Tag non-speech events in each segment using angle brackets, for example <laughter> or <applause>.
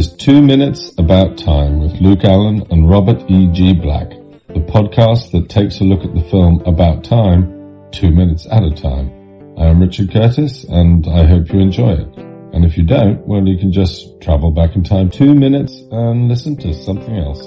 is Two Minutes About Time with Luke Allen and Robert E. G. Black, the podcast that takes a look at the film About Time, two minutes at a time. I am Richard Curtis and I hope you enjoy it. And if you don't, well, you can just travel back in time two minutes and listen to something else.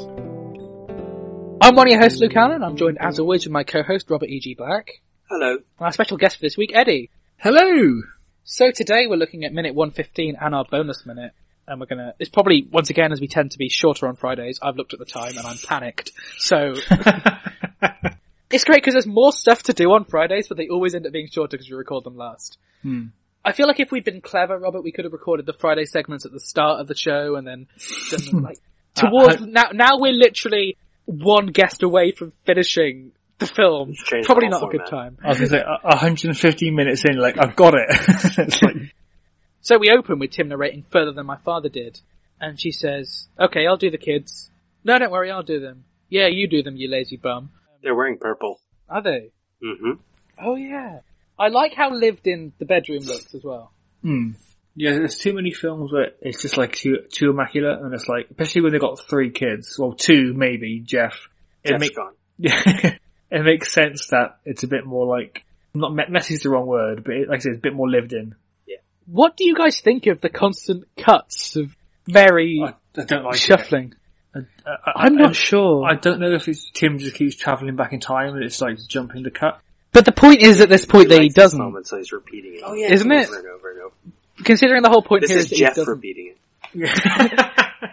I'm one of your hosts, Luke Allen. I'm joined as always with my co-host, Robert E.G. Black. Hello. And our special guest for this week, Eddie. Hello! So today we're looking at minute 115 and our bonus minute. And we're gonna, it's probably, once again, as we tend to be shorter on Fridays, I've looked at the time and I'm panicked. So, <laughs> it's great because there's more stuff to do on Fridays, but they always end up being shorter because we record them last. Hmm. I feel like if we'd been clever, Robert, we could have recorded the Friday segments at the start of the show and then done them like, towards, Uh, now, now we're literally one guest away from finishing the film. Change the Probably whole not a good time. I was gonna say, a- 115 minutes in, like, I've got it. <laughs> it's like, So we open with Tim narrating further than my father did. And she says, okay, I'll do the kids. No, don't worry, I'll do them. Yeah, you do them, you lazy bum. They're wearing purple. Are they? hmm Oh yeah. I like how lived in the bedroom looks as well. hmm. Yeah, there's too many films where it's just like too, too immaculate, and it's like, especially when they've got three kids, well, two maybe, Jeff. It Jeff's make- gone. Yeah, <laughs> it makes sense that it's a bit more like, not me- messy is the wrong word, but it, like I said, it's a bit more lived in. What do you guys think of the constant cuts of very I, I don't like it. shuffling? I, I, I'm not I- sure. I don't know if it's Tim just keeps travelling back in time and it's like jumping the cut. but the point is at this point that he doesn't. Moment, so he's repeating it. Oh, yeah. Isn't it? Over and over and over. Considering the whole point This here is is Jeff he doesn't. repeating it.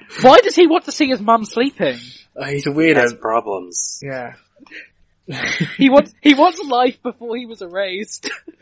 <laughs> Why does he want to see his mum sleeping? Oh, he's a He has problems. Yeah. <laughs> He wants he wants life before he was erased. <laughs>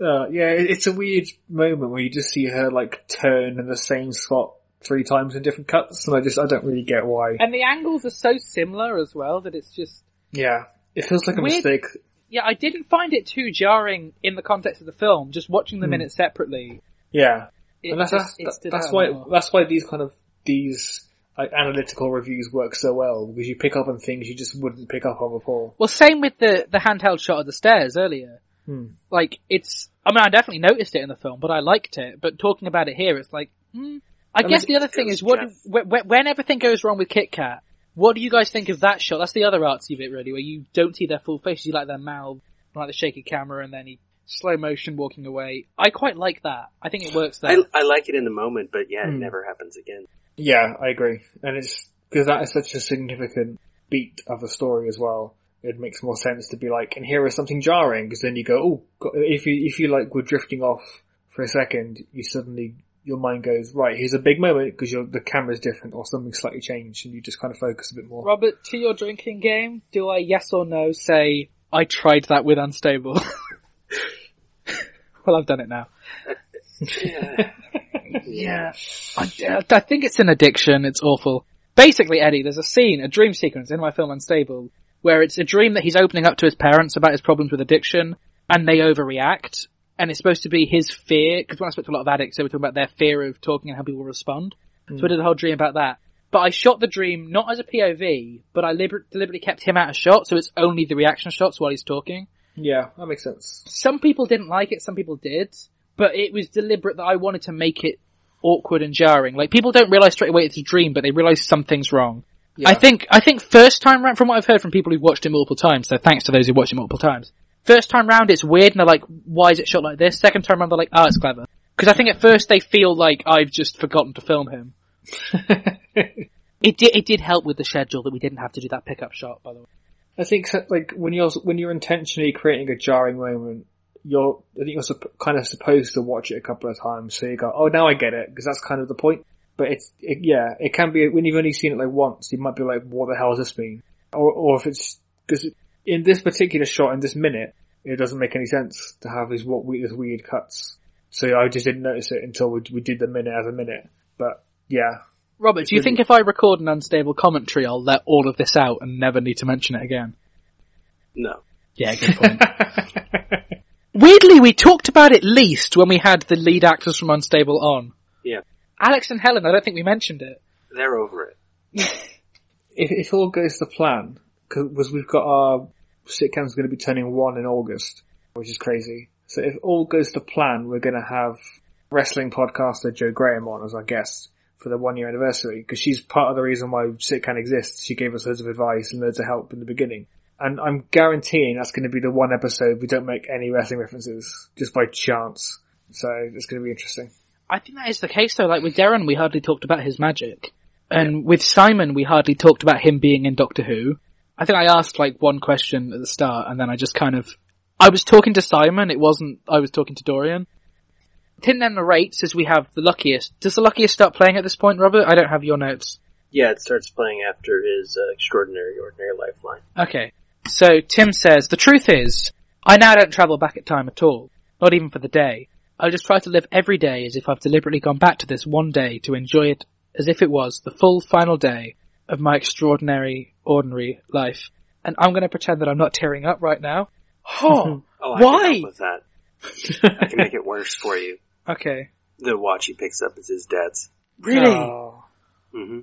Uh, yeah, it's a weird moment where you just see her like turn in the same spot three times in different cuts, and I just I don't really get why. And the angles are so similar as well that it's just Yeah, it feels like a Weird. mistake. yeah, I didn't find it too jarring in the context of the film. Just watching the in it separately, Yeah, it and that's just, that's, stood that's why that's why these kind of these like analytical reviews work so well because you pick up on things you just wouldn't pick up on before. Well, same with the the handheld shot of the stairs earlier. Hmm. Like it's, I mean, I definitely noticed it in the film, but I liked it. But talking about it here, it's like, hmm. I, I guess mean, the other thing is, what Jeff. do, when, when everything goes wrong with Kit Kat, what do you guys think of that shot? That's the other artsy bit, really, where you don't see their full faces, you like their mouth, like the shaky camera, and then he slow motion walking away. I quite like that. I think it works there. I, I like it in the moment, but yeah, it Hmm. never happens again. Yeah, I agree, and it's because that is such a significant beat of the story as well. It makes more sense to be like, and here is something jarring, because then you go, oh, go- if you if you like were drifting off for a second, you suddenly your mind goes right. Here's a big moment because the camera's different or something slightly changed, and you just kind of focus a bit more. Robert, to your drinking game, do I yes or no say I tried that with unstable? <laughs> well, I've done it now. Yeah. <laughs> Yeah, I, I think it's an addiction. It's awful. Basically, Eddie, there's a scene, a dream sequence in my film Unstable, where it's a dream that he's opening up to his parents about his problems with addiction, and they overreact. And it's supposed to be his fear, because when I spoke to a lot of addicts, they were talking about their fear of talking and how people respond. Hmm. So I did a whole dream about that. But I shot the dream not as a POV, but I liber- deliberately kept him out of shot, so it's only the reaction shots while he's talking. Yeah, that makes sense. Some people didn't like it, some people did, but it was deliberate that I wanted to make it awkward and jarring. Like people don't realize straight away it's a dream, but they realize something's wrong. Yeah. I think I think first time round, from what I've heard from people who've watched it multiple times, so thanks to those who watched it multiple times. First time round, it's weird, and they're like, "Why is it shot like this?" Second time round, they're like, "Oh, it's clever." Because I think at first they feel like I've just forgotten to film him. <laughs> It did it did help with the schedule that we didn't have to do that pickup shot, by the way. I think like when you're when you're intentionally creating a jarring moment, you're I think you're supp- kind of supposed to watch it a couple of times so you go, oh now I get it because that's kind of the point. But it's it, yeah, it can be when you've only seen it like once, you might be like, what the hell does this mean? Or or if it's because in this particular shot in this minute, it doesn't make any sense to have these what we- these weird cuts. So I just didn't notice it until we we did the minute as a minute. But yeah, Robert, do you really- think if I record an unstable commentary, I'll let all of this out and never need to mention it again? No. Yeah, good point. <laughs> Weirdly, we talked about it least when we had the lead actors from Unstable on. Yeah. Alex and Helen, I don't think we mentioned it. They're over it. <laughs> if, if all goes to plan, because we've got our sitcom's going to be turning one in August, which is crazy. So if all goes to plan, we're going to have wrestling podcaster Joe Graham on as our guest for the one year anniversary because she's part of the reason why sitcom exists. She gave us loads of advice and loads of help in the beginning. And I'm guaranteeing that's going to be the one episode we don't make any wrestling references just by chance. So it's going to be interesting. I think that is the case though. Like with Darren, we hardly talked about his magic. And with Simon, we hardly talked about him being in Doctor Who. I think I asked like one question at the start and then I just kind of, I was talking to Simon, it wasn't, I was talking to Dorian. Tim then narrates as we have the luckiest. Does the luckiest start playing at this point, Robert? I don't have your notes. Yeah, it starts playing after his uh, extraordinary, ordinary lifeline. Okay. So Tim says, the truth is, I now don't travel back at time at all. Not even for the day. I just try to live every day as if I've deliberately gone back to this one day to enjoy it as if it was the full final day of my extraordinary, ordinary life. And I'm going to pretend that I'm not tearing up right now. Oh, <laughs> Oh, I Why? can help with that. I can make it worse for you. <laughs> okay. The watch he picks up is his dad's. Really? Oh. hmm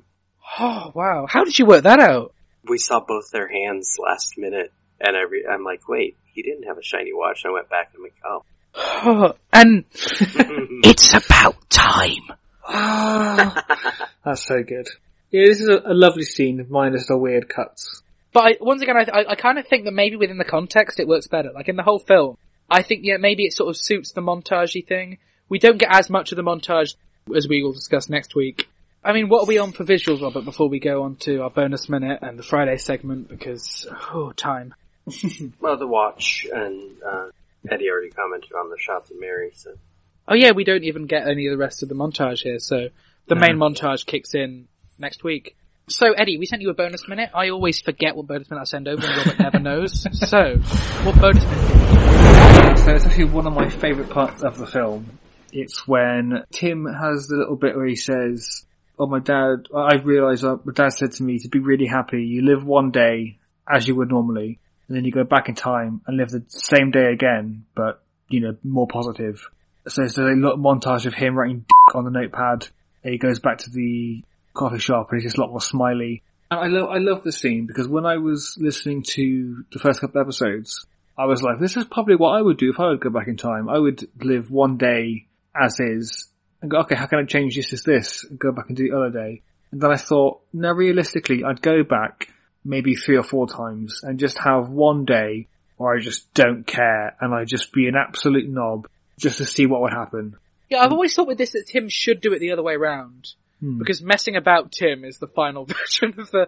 Oh, wow. How did you work that out? We saw both their hands last minute, and I re- I'm like, wait, he didn't have a shiny watch. I went back and I'm like, oh. Oh, <sighs> and <laughs> it's about time. <laughs> That's so good. Yeah, this is a, a lovely scene, minus the weird cuts. But I, once again, I, I, I kind of think that maybe within the context it works better. Like in the whole film, I think yeah maybe it sort of suits the montagey thing. We don't get as much of the montage as we will discuss next week. I mean, what are we on for visuals, Robert? Before we go on to our bonus minute and the Friday segment, because oh, time. <laughs> well, the watch, and uh, Eddie already commented on the shots of Mary, so. Oh yeah, we don't even get any of the rest of the montage here, so the main montage kicks in next week. So Eddie, we sent you a bonus minute. I always forget what bonus minute I send over, and Robert never knows. <laughs> So, what bonus minute? So it's actually one of my favourite parts of the film. It's when Tim has the little bit where he says, "Oh, my dad, I realised uh, my dad said to me to be really happy. You live one day as you would normally, and then you go back in time and live the same day again, but you know more positive." So it's a little montage of him writing on the notepad. And he goes back to the coffee shop and he's just a lot more smiley. And I love I love this scene because when I was listening to the first couple episodes, I was like, this is probably what I would do if I would go back in time. I would live one day as is and go, okay, how can I change this as this and go back and do the other day? And then I thought, no, realistically, I'd go back maybe three or four times and just have one day where I just don't care and I just be an absolute knob just to see what would happen. Yeah, I've always thought with this that Tim should do it the other way round. Hmm. Because messing about Tim is the final <laughs> version of the,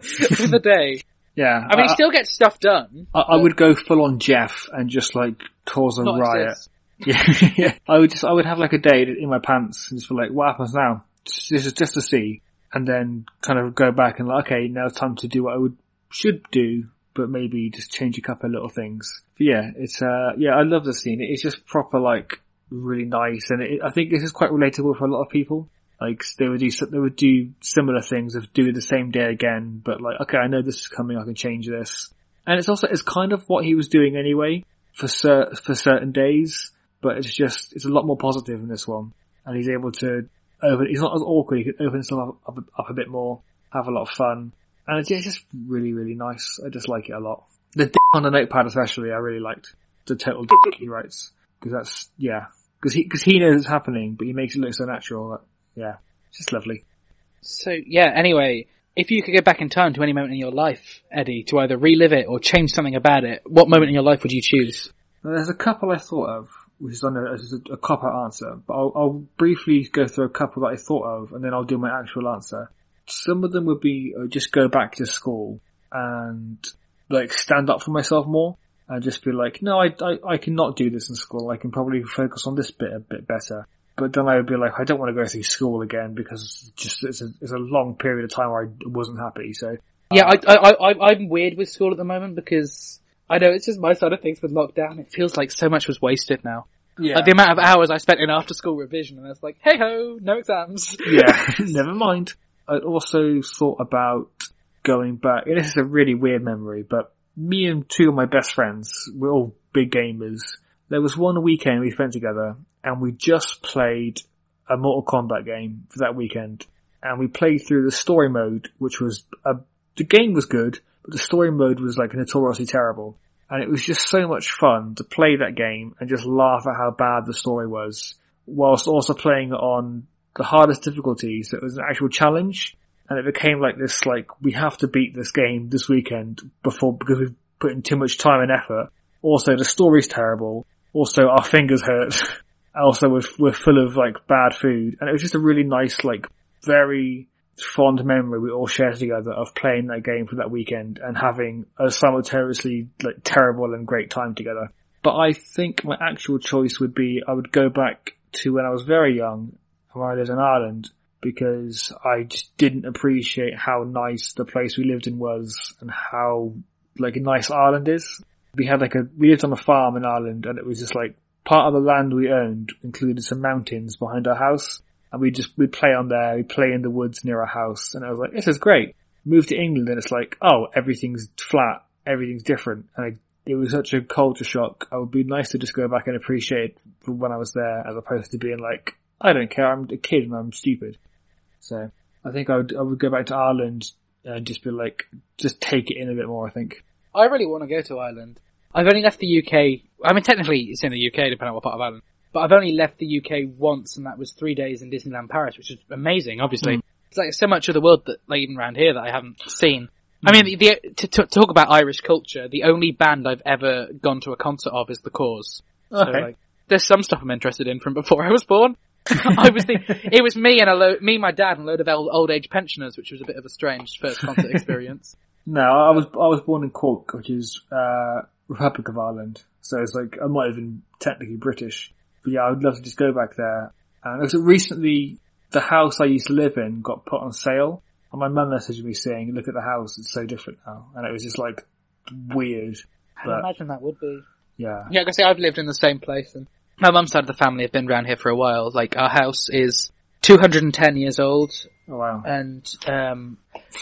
of the day. <laughs> Yeah. I mean, he still gets stuff done. I, I would go full on Jeff and just like cause a riot. exist. <laughs> Yeah, yeah. I would just, I would have like a day in my pants and just be like, what happens now? This is just to see. And then kind of go back and like, okay, now it's time to do what I would, should do, but maybe just change a couple of little things. But yeah, it's, uh, yeah, I love the scene. It's just proper like, really nice. And it, I think this is quite relatable for a lot of people. Like, they would do, they would do similar things of do the same day again, but like, okay, I know this is coming, I can change this. And it's also, it's kind of what he was doing anyway for cer- for certain days, but it's just, it's a lot more positive in this one. And he's able to open, he's not as awkward, he can open himself up, up, up a bit more, have a lot of fun. And it's, yeah, it's just really, really nice. I just like it a lot. The dick on the notepad especially, I really liked. The total dick he writes. Cause that's, yeah. Cause he, cause he knows it's happening, but he makes it look so natural that, yeah. It's just lovely. So, yeah, anyway, if you could go back in time to any moment in your life, Eddie, to either relive it or change something about it, what moment in your life would you choose? Now, there's a couple I thought of, which is on a, is a, a cop out answer, but I'll, I'll briefly go through a couple that I thought of, and then I'll do my actual answer. Some of them would be uh, just go back to school and like stand up for myself more, and just be like, no, I, I, I cannot do this in school. I can probably focus on this bit a bit better. But then I would be like, I don't want to go through school again because it's just it's a, it's a long period of time where I wasn't happy. So Yeah, I, I, I, I'm weird with school at the moment because I know it's just my side of things with lockdown. It feels like so much was wasted now. yeah, Like the amount of hours I spent in after school revision and I was like, hey ho, no exams. yeah, <laughs> <laughs> never mind. I also thought about going back, this is a really weird memory, but me and two of my best friends, we're all big gamers. There was one weekend we spent together, and we just played a Mortal Kombat game for that weekend, and we played through the story mode, which was a, the game was good, but the story mode was like notoriously terrible. And it was just so much fun to play that game and just laugh at how bad the story was whilst also playing on the hardest difficulty. So it was an actual challenge, and it became like this, like we have to beat this game this weekend before because we've put in too much time and effort. Also, the story's terrible. Also, our fingers hurt. <laughs> also, we're, we're full of like bad food, and it was just a really nice, like very fond memory we all shared together of playing that game for that weekend and having a simultaneously like terrible and great time together. But I think my actual choice would be I would go back to when I was very young, lived in Ireland, because I just didn't appreciate how nice the place we lived in was and how like nice Ireland is. We had like a we lived on a farm in Ireland and it was just like part of the land we owned included some mountains behind our house and we just we'd play on there, we'd play in the woods near our house, and I was like, this is great. Moved to England, and it's like, oh, everything's flat, everything's different, and I, it was such a culture shock. It would be nice to just go back and appreciate when I was there, as opposed to being like, I don't care, I'm a kid and I'm stupid. So I think I would I would go back to Ireland and just be like, just take it in a bit more. I think. I really want to go to Ireland. I've only left the UK. I mean, technically, it's in the UK, depending on what part of Ireland. But I've only left the UK once, and that was three days in Disneyland Paris, which is amazing. Obviously, Mm. it's like so much of the world that, like even around here, that I haven't seen. I mean, the, the, to, to talk about Irish culture, the only band I've ever gone to a concert of is The Corrs. So, Okay. like, there's some stuff I'm interested in from before I was born. <laughs> I was the, it was me and a lo- me, my dad, and a load of old, old age pensioners, which was a bit of a strange first concert experience. <laughs> No, I was I was born in Cork, which is uh, Republic of Ireland. So it's like I'm not even technically British. But yeah, I would love to just go back there. And also recently, the house I used to live in got put on sale, and my mum messaged me saying, "Look at the house; it's so different now." And it was just like weird. I can But- imagine that would be. Yeah, Yeah, like I say, I've lived in the same place, and my mum's side of the family have been around here for a while. Like our house is 210 years old, oh wow. and um,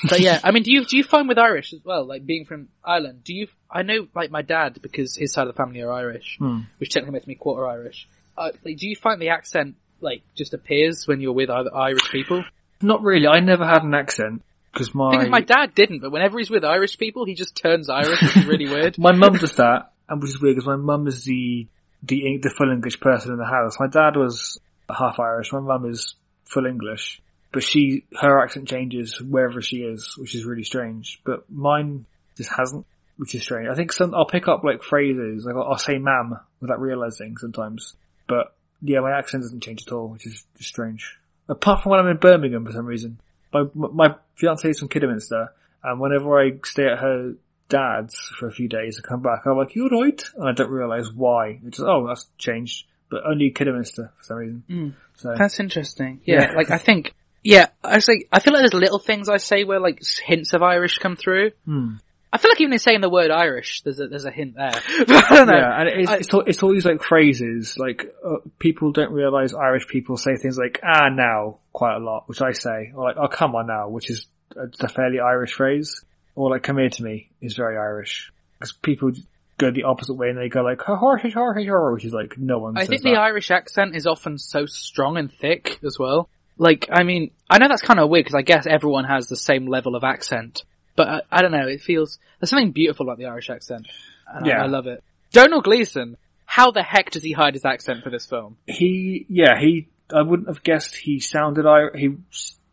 but yeah, I mean, do you do you find with Irish as well, like being from Ireland? Do you? I know, like my dad, because his side of the family are Irish, Hmm. which technically makes me quarter Irish. Uh, like, do you find the accent like just appears when you're with other Irish people? Not really. I never had an accent because my Because my dad didn't, but whenever he's with Irish people, he just turns Irish, which is really <laughs> weird. My mum does that, and which is weird because my mum is the the the full English person in the house. My dad was half Irish. My mum is full English, but she her accent changes wherever she is, which is really strange. But mine just hasn't, which is strange. I think some I'll pick up like phrases, like I'll, I'll say "ma'am" without realizing sometimes. But yeah, my accent doesn't change at all, which is just strange. Apart from when I'm in Birmingham for some reason. My my fiance is from Kidderminster, and whenever I stay at her dad's for a few days and come back, I'm like, "You alright?" And I don't realise why. It's just, oh, that's changed, but only Kidderminster for some reason. Mm. So That's interesting. Yeah, Yeah. like I think, yeah, I say, I feel like there's little things I say where like hints of Irish come through. hmm. I feel like even in saying the word Irish, there's a there's a hint there. But <laughs> <laughs> I don't know. yeah, and it's I- it's, all, it's all these like phrases. Like uh, people don't realise Irish people say things like "ah now" quite a lot, which I say, or like "oh come on now," which is a, a fairly Irish phrase, or like "come here to me" is very Irish because people go the opposite way and they go like "horse, horse, horse," which is like no one. I think that. the Irish accent is often so strong and thick as well. Like, I mean, I know that's kind of weird because I guess everyone has the same level of accent, but I, I don't know. It feels there's something beautiful about the Irish accent. And I- Yeah. I love it. Domhnall Gleeson. How the heck does he hide his accent for this film? he yeah he I wouldn't have guessed he sounded Irish. He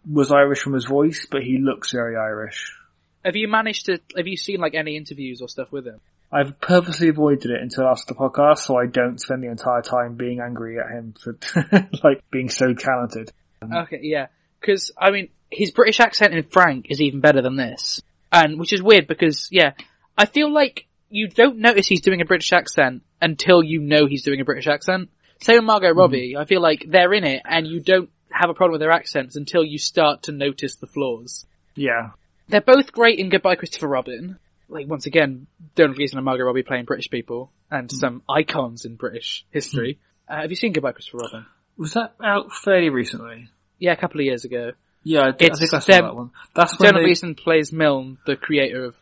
was Irish from his voice, but he looks very Irish. Have you managed to? Have you seen like any interviews or stuff with him? I've purposely avoided it until after the podcast, so I don't spend the entire time being angry at him for <laughs> like being so talented. Okay, yeah. Because, I mean, his British accent in Frank is even better than this. And, which is weird because, yeah, I feel like you don't notice he's doing a British accent until you know he's doing a British accent. Same with Margot Robbie. Mm-hmm. I feel like they're in it and you don't have a problem with their accents until you start to notice the flaws. Yeah, They're both great in Goodbye Christopher Robin. Like, once again, Domhnall Gleeson and Margot Robbie playing British people and some icons in British history. Uh, have you seen Goodbye Christopher Robin? was that out fairly recently? Yeah, a couple of years ago. Yeah, I, did- I It's think I saw them- that one. That's when Donald they, Gleeson plays Milne, the creator of,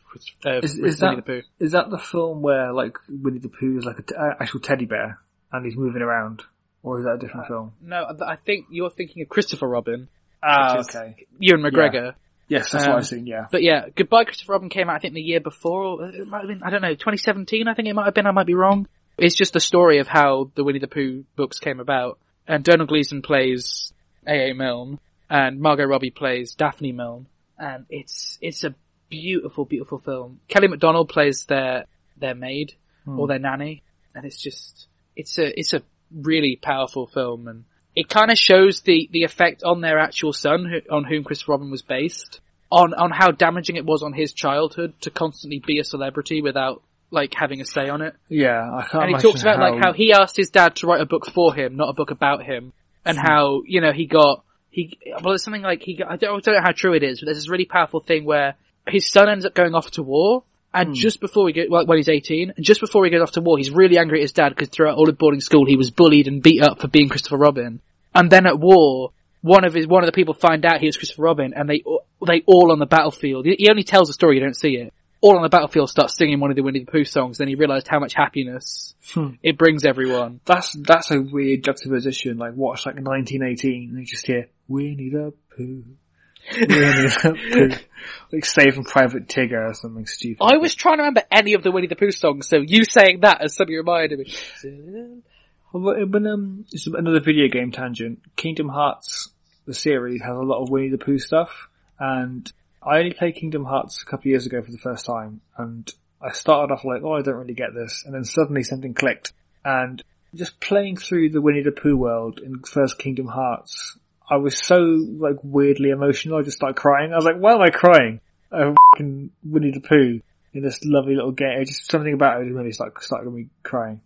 of is, Winnie is that the Pooh. is that the film where like Winnie the Pooh is like an actual teddy bear and he's moving around, or is that a different film? No, I think you're thinking of Christopher Robin, Ah, okay. Ewan McGregor. Yes, that's Um, what I've seen. Yeah, But yeah, Goodbye Christopher Robin came out I think the year before, or it might have been, I don't know, 2017 I think it might have been, I might be wrong. It's just the story of how the Winnie the Pooh books came about. and Domhnall Gleeson plays A.A. Milne, and Margot Robbie plays Daphne Milne, and it's it's a beautiful, beautiful film. Kelly MacDonald plays their their maid or their nanny, and it's just it's a it's a really powerful film, and it kind of shows the the effect on their actual son, who, on whom Chris Robin was based, on on how damaging it was on his childhood to constantly be a celebrity without like having a say on it. Yeah, I can't. And he talks about like how he asked his dad to write a book for him, not a book about him, and hmm. how you know he got he well it's something like he got, I don't, I don't know how true it is, but there's this really powerful thing where his son ends up going off to war. And just before he go, well, when he's 18, and just before he goes off to war, he's really angry at his dad because throughout all of boarding school he was bullied and beat up for being Christopher Robin. And then at war, one of his, one of the people find out he was Christopher Robin and they, they all on the battlefield, he only tells the story, you don't see it. All on the battlefield start singing one of the Winnie the Pooh songs, then he realized how much happiness Hmm. it brings everyone. That's that's a weird juxtaposition. Like watch like 1918 and you just hear Winnie the Pooh, Winnie the Pooh, <laughs> like Saving Private Tigger or something stupid. I was trying to remember any of the Winnie the Pooh songs, so you saying that has suddenly reminded me. When, when, um, it's another video game tangent. Kingdom Hearts, the series, has a lot of Winnie the Pooh stuff, and I only played Kingdom Hearts a couple of years ago for the first time, and I started off like, oh, I don't really get this, and then suddenly something clicked, and just playing through the Winnie the Pooh world in first Kingdom Hearts, I was so like weirdly emotional. I just started crying. I was like, why am I crying? Oh, fucking Winnie the Pooh in this lovely little game. Just something about it really made me started me crying.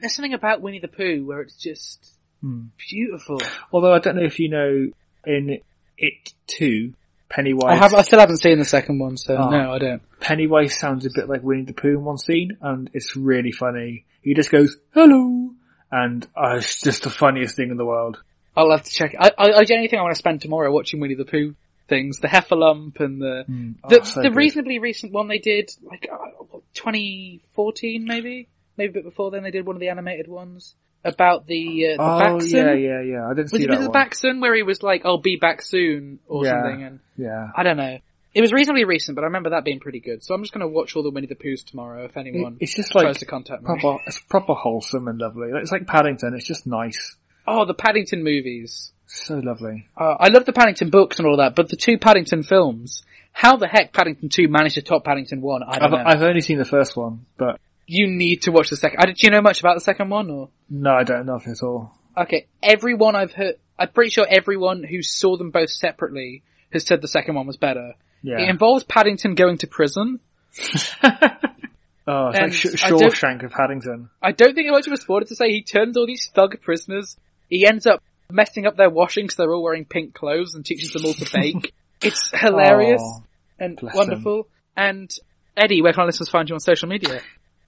There's something about Winnie the Pooh where it's just Hmm. beautiful. Although I don't know if you know, in It Too, Pennywise. I have, I still haven't seen the second one, so Oh. no, I don't. Pennywise sounds a bit like Winnie the Pooh in one scene, and it's really funny. He just goes, hello! And uh, it's just the funniest thing in the world. I'll have to check. I, I, I genuinely think I want to spend tomorrow watching Winnie the Pooh things, the Heffalump and the Oh, the, so the reasonably recent one they did, like uh, 2014 maybe, maybe a bit before then they did one of the animated ones about the uh, the Oh, Backson. yeah, yeah, yeah. I didn't Was see it that was it one. Backson where he was like, "I'll be back soon" or Yeah. something? And Yeah. I don't know. It was reasonably recent, but I remember that being pretty good. So I'm just going to watch all the Winnie the Poohs tomorrow if anyone It- it's just tries like to contact me. proper, it's proper wholesome and lovely. It's like Paddington, it's just nice. Oh, the Paddington movies. So lovely. Uh, I love the Paddington books and all that, but the two Paddington films, how the heck Paddington 2 managed to top Paddington 1, I I've, know. I've only seen the first one, but You need to watch the second. I, do you know much about the second one or? no, I don't know if at all. Okay, everyone I've heard, I'm pretty sure everyone who saw them both separately has said the second one was better. Yeah. It involves Paddington going to prison. <laughs> oh, it's And like Sh- Shawshank of Paddington. I don't think it's much of a spoiler to say he turns all these thug prisoners. He ends up messing up their washing because they're all wearing pink clothes and teaches them all to bake. <laughs> it's hilarious Oh, and wonderful. And Eddie, where can our listeners find you on social media?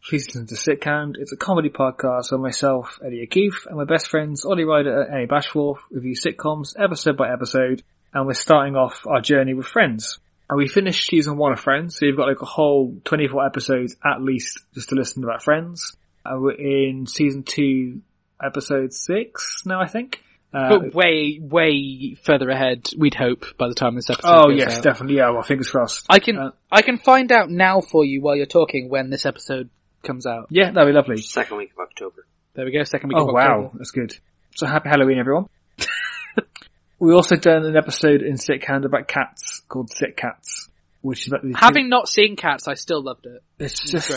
Please listen to Sitcount. It's a comedy podcast where myself, Eddie O'Keefe, and my best friends, Ollie Ryder and Annie Bashforth, review sitcoms episode by episode, and we're starting off our journey with Friends. And we finished season one of Friends, so you've got like a whole 24 episodes at least just to listen to about Friends. And we're in season two, episode six now, I think. Uh, but way, way further ahead, we'd hope, by the time this episode oh goes yes, out. definitely. Yeah, well, fingers crossed. I can, Uh, I can find out now for you while you're talking when this episode comes out. yeah, that'd be lovely. Second week of October. There we go, second week of October. Oh wow, that's good. So happy Halloween, everyone. <laughs> we also done an episode in Sick Hand about cats called Sick Cats, which is about the Having not seen Cats, I still loved it. it's It's just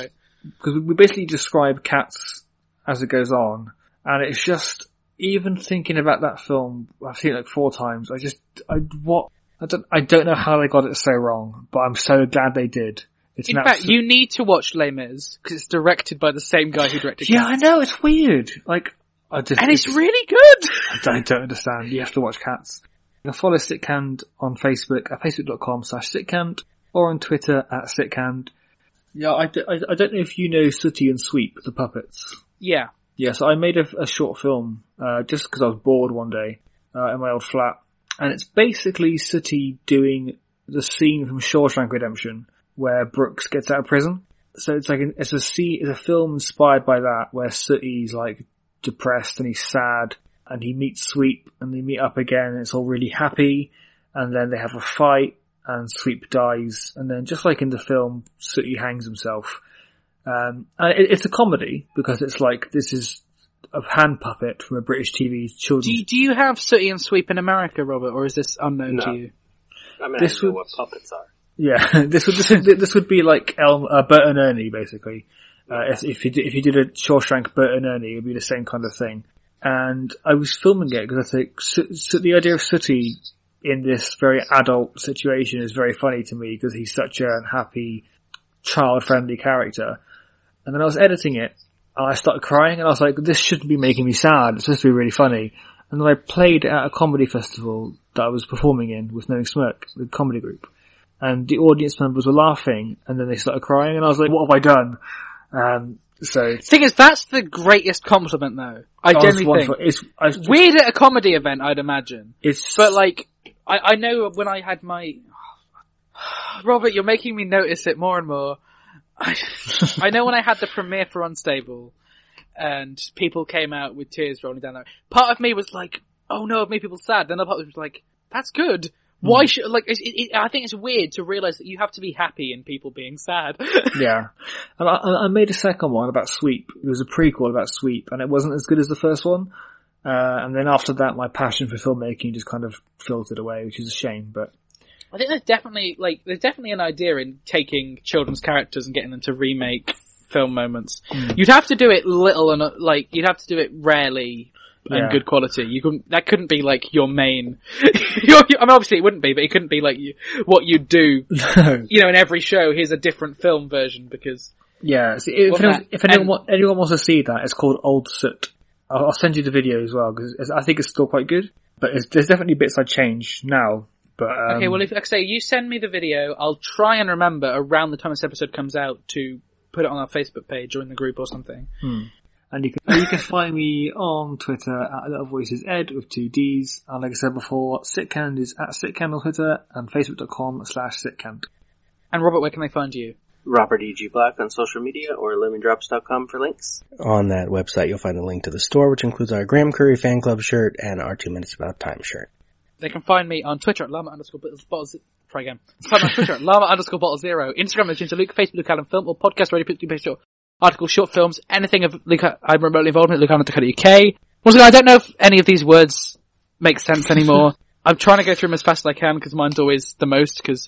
because we basically describe cats as it goes on, and it's just even thinking about that film, I've seen it like four times. I just I what I don't I don't know how they got it so wrong, but I'm so glad they did. It's In fact, abso- you need to watch Les Mis, because it's directed by the same guy who directed yeah, Cats. I know it's weird. Like I just And it's really good! I don't, don't understand. You have to watch cats. You can follow Sitcand on Facebook at facebook.com slash Sitcand or on Twitter at Sitcand. Yeah, I, d- I- I don't know if you know Sooty and Sweep, the puppets. Yeah. Yeah, so I made a, a short film, uh, just because I was bored one day, uh, in my old flat. And it's basically Sooty doing the scene from Shawshank Redemption, where Brooks gets out of prison. So it's like, an, it's a scene, it's a film inspired by that, where Sooty's like depressed and he's sad, and he meets Sweep, and they meet up again, and it's all really happy, and then they have a fight, and Sweep dies, and then just like in the film, Sooty hangs himself. Um, and it, it's a comedy because it's like this is a hand puppet from a British TV children's. Do you, do you have Sooty and Sweep in America, Robert, or is this unknown No. to you? I mean, This I know would- what puppets are. Yeah, <laughs> this would this would, this would be like Elm, uh, Bert and Ernie basically. Uh, if, if you did, if you did a Shawshank Bert and Ernie, it would be the same kind of thing. And I was filming it because I think so, so the idea of Sooty in this very adult situation is very funny to me because he's such a happy, child-friendly character. And then I was editing it and I started crying and I was like, this shouldn't be making me sad. It's supposed to be really funny. And then I played it at a comedy festival that I was performing in with Knowing Smirk, the comedy group and the audience members were laughing, and then they started crying, and I was like, "What have I done?" Um, so Thing is, that's the greatest compliment, though. I was genuinely think. It's was- Weird at a comedy event, I'd imagine. It's But like, I, I know when I had my, <sighs> Robert, you're making me notice it more and more. I, <laughs> I know when I had the premiere for Unstable, and people came out with tears rolling down their, part of me was like, oh no, it made people sad. Then the part of me was like, that's good. Why should, like, it, it, I think it's weird to realize that you have to be happy in people being sad. <laughs> yeah. And I, I made a second one about Sweep. It was a prequel about Sweep, and it wasn't as good as the first one. Uh, and then after that, my passion for filmmaking just kind of filtered away, which is a shame. But I think there's definitely like there's definitely an idea in taking children's characters and getting them to remake film moments. You'd have to do it little and uh, like you'd have to do it rarely and Yeah. good quality. You couldn't that couldn't be like your main. <laughs> your, I mean, obviously it wouldn't be, but it couldn't be like you, what you do. <laughs> no, You know, in every show, here's a different film version because yeah. So if, anyone, that- if anyone, and- anyone wants to see that, it's called Old Soot. I'll, I'll send you the video as well because I think it's still quite good. But it's, there's definitely bits I changed now. But um, okay. Well, if like I say you send me the video, I'll try and remember around the time this episode comes out to put it on our Facebook page or in the group or something. And you can you can find me on Twitter at Little Voices Ed with two D's. And like I said before, Sitcand is at Sitcand on Twitter and Facebook.com slash Sitcand. And Robert, where can they find you? Robert E.G. Black on social media or lemondrops.com for links. On that website, you'll find a link to the store, which includes our Graham Curry fan club shirt and our Two Minutes About Time shirt. They can find me on Twitter at llama underscore bottles. bottles try again. Find me on Twitter at <laughs> llama underscore bottle zero. Instagram at Ginger Luke. Facebook Luke Allen Film or podcast radio page short articles, short films, anything of Luke. I'm remotely involved in Allen UK. Once again, I don't know if any of these words make sense anymore. <laughs> I'm trying to go through them as fast as I can because mine's always the most. Because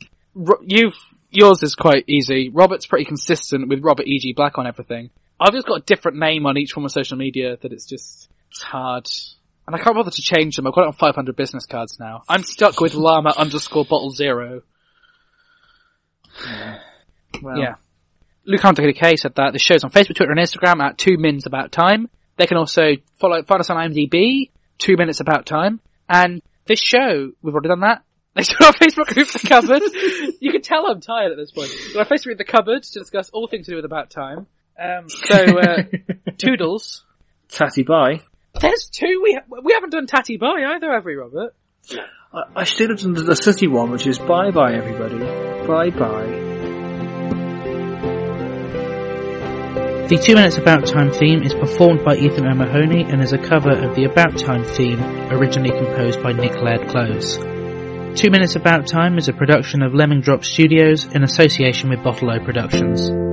you've yours is quite easy. Robert's pretty consistent with Robert E.G. Black on everything. I've just got a different name on each form of social media that it's just it's hard. And I can't bother to change them. I've got it on 500 business cards now. I'm stuck with llama underscore bottle zero. Well, Yeah. Luke Hunter K said that. The show's on Facebook, Twitter, and Instagram at Two Mins About Time. They can also follow, find us on IMDb, Two Minutes About Time. And this show, we've already done that. <laughs> They to our Facebook group, The Cupboard. you can tell I'm tired at this point. We're on Facebook group, The Cupboard, to discuss all things to do with About Time. Um, so, uh, <laughs> Toodles. Tatty bye. There's two, we, ha- we haven't done Tatty Bye either, have we, Robert? I, I should have done the, the city one, which is bye bye everybody. Bye bye. The Two Minutes About Time theme is performed by Ethan O'Mahony and is a cover of the About Time theme originally composed by Nick Laird Clowes. Two Minutes About Time is a production of Lemon Drop Studios in association with Bottle O Productions.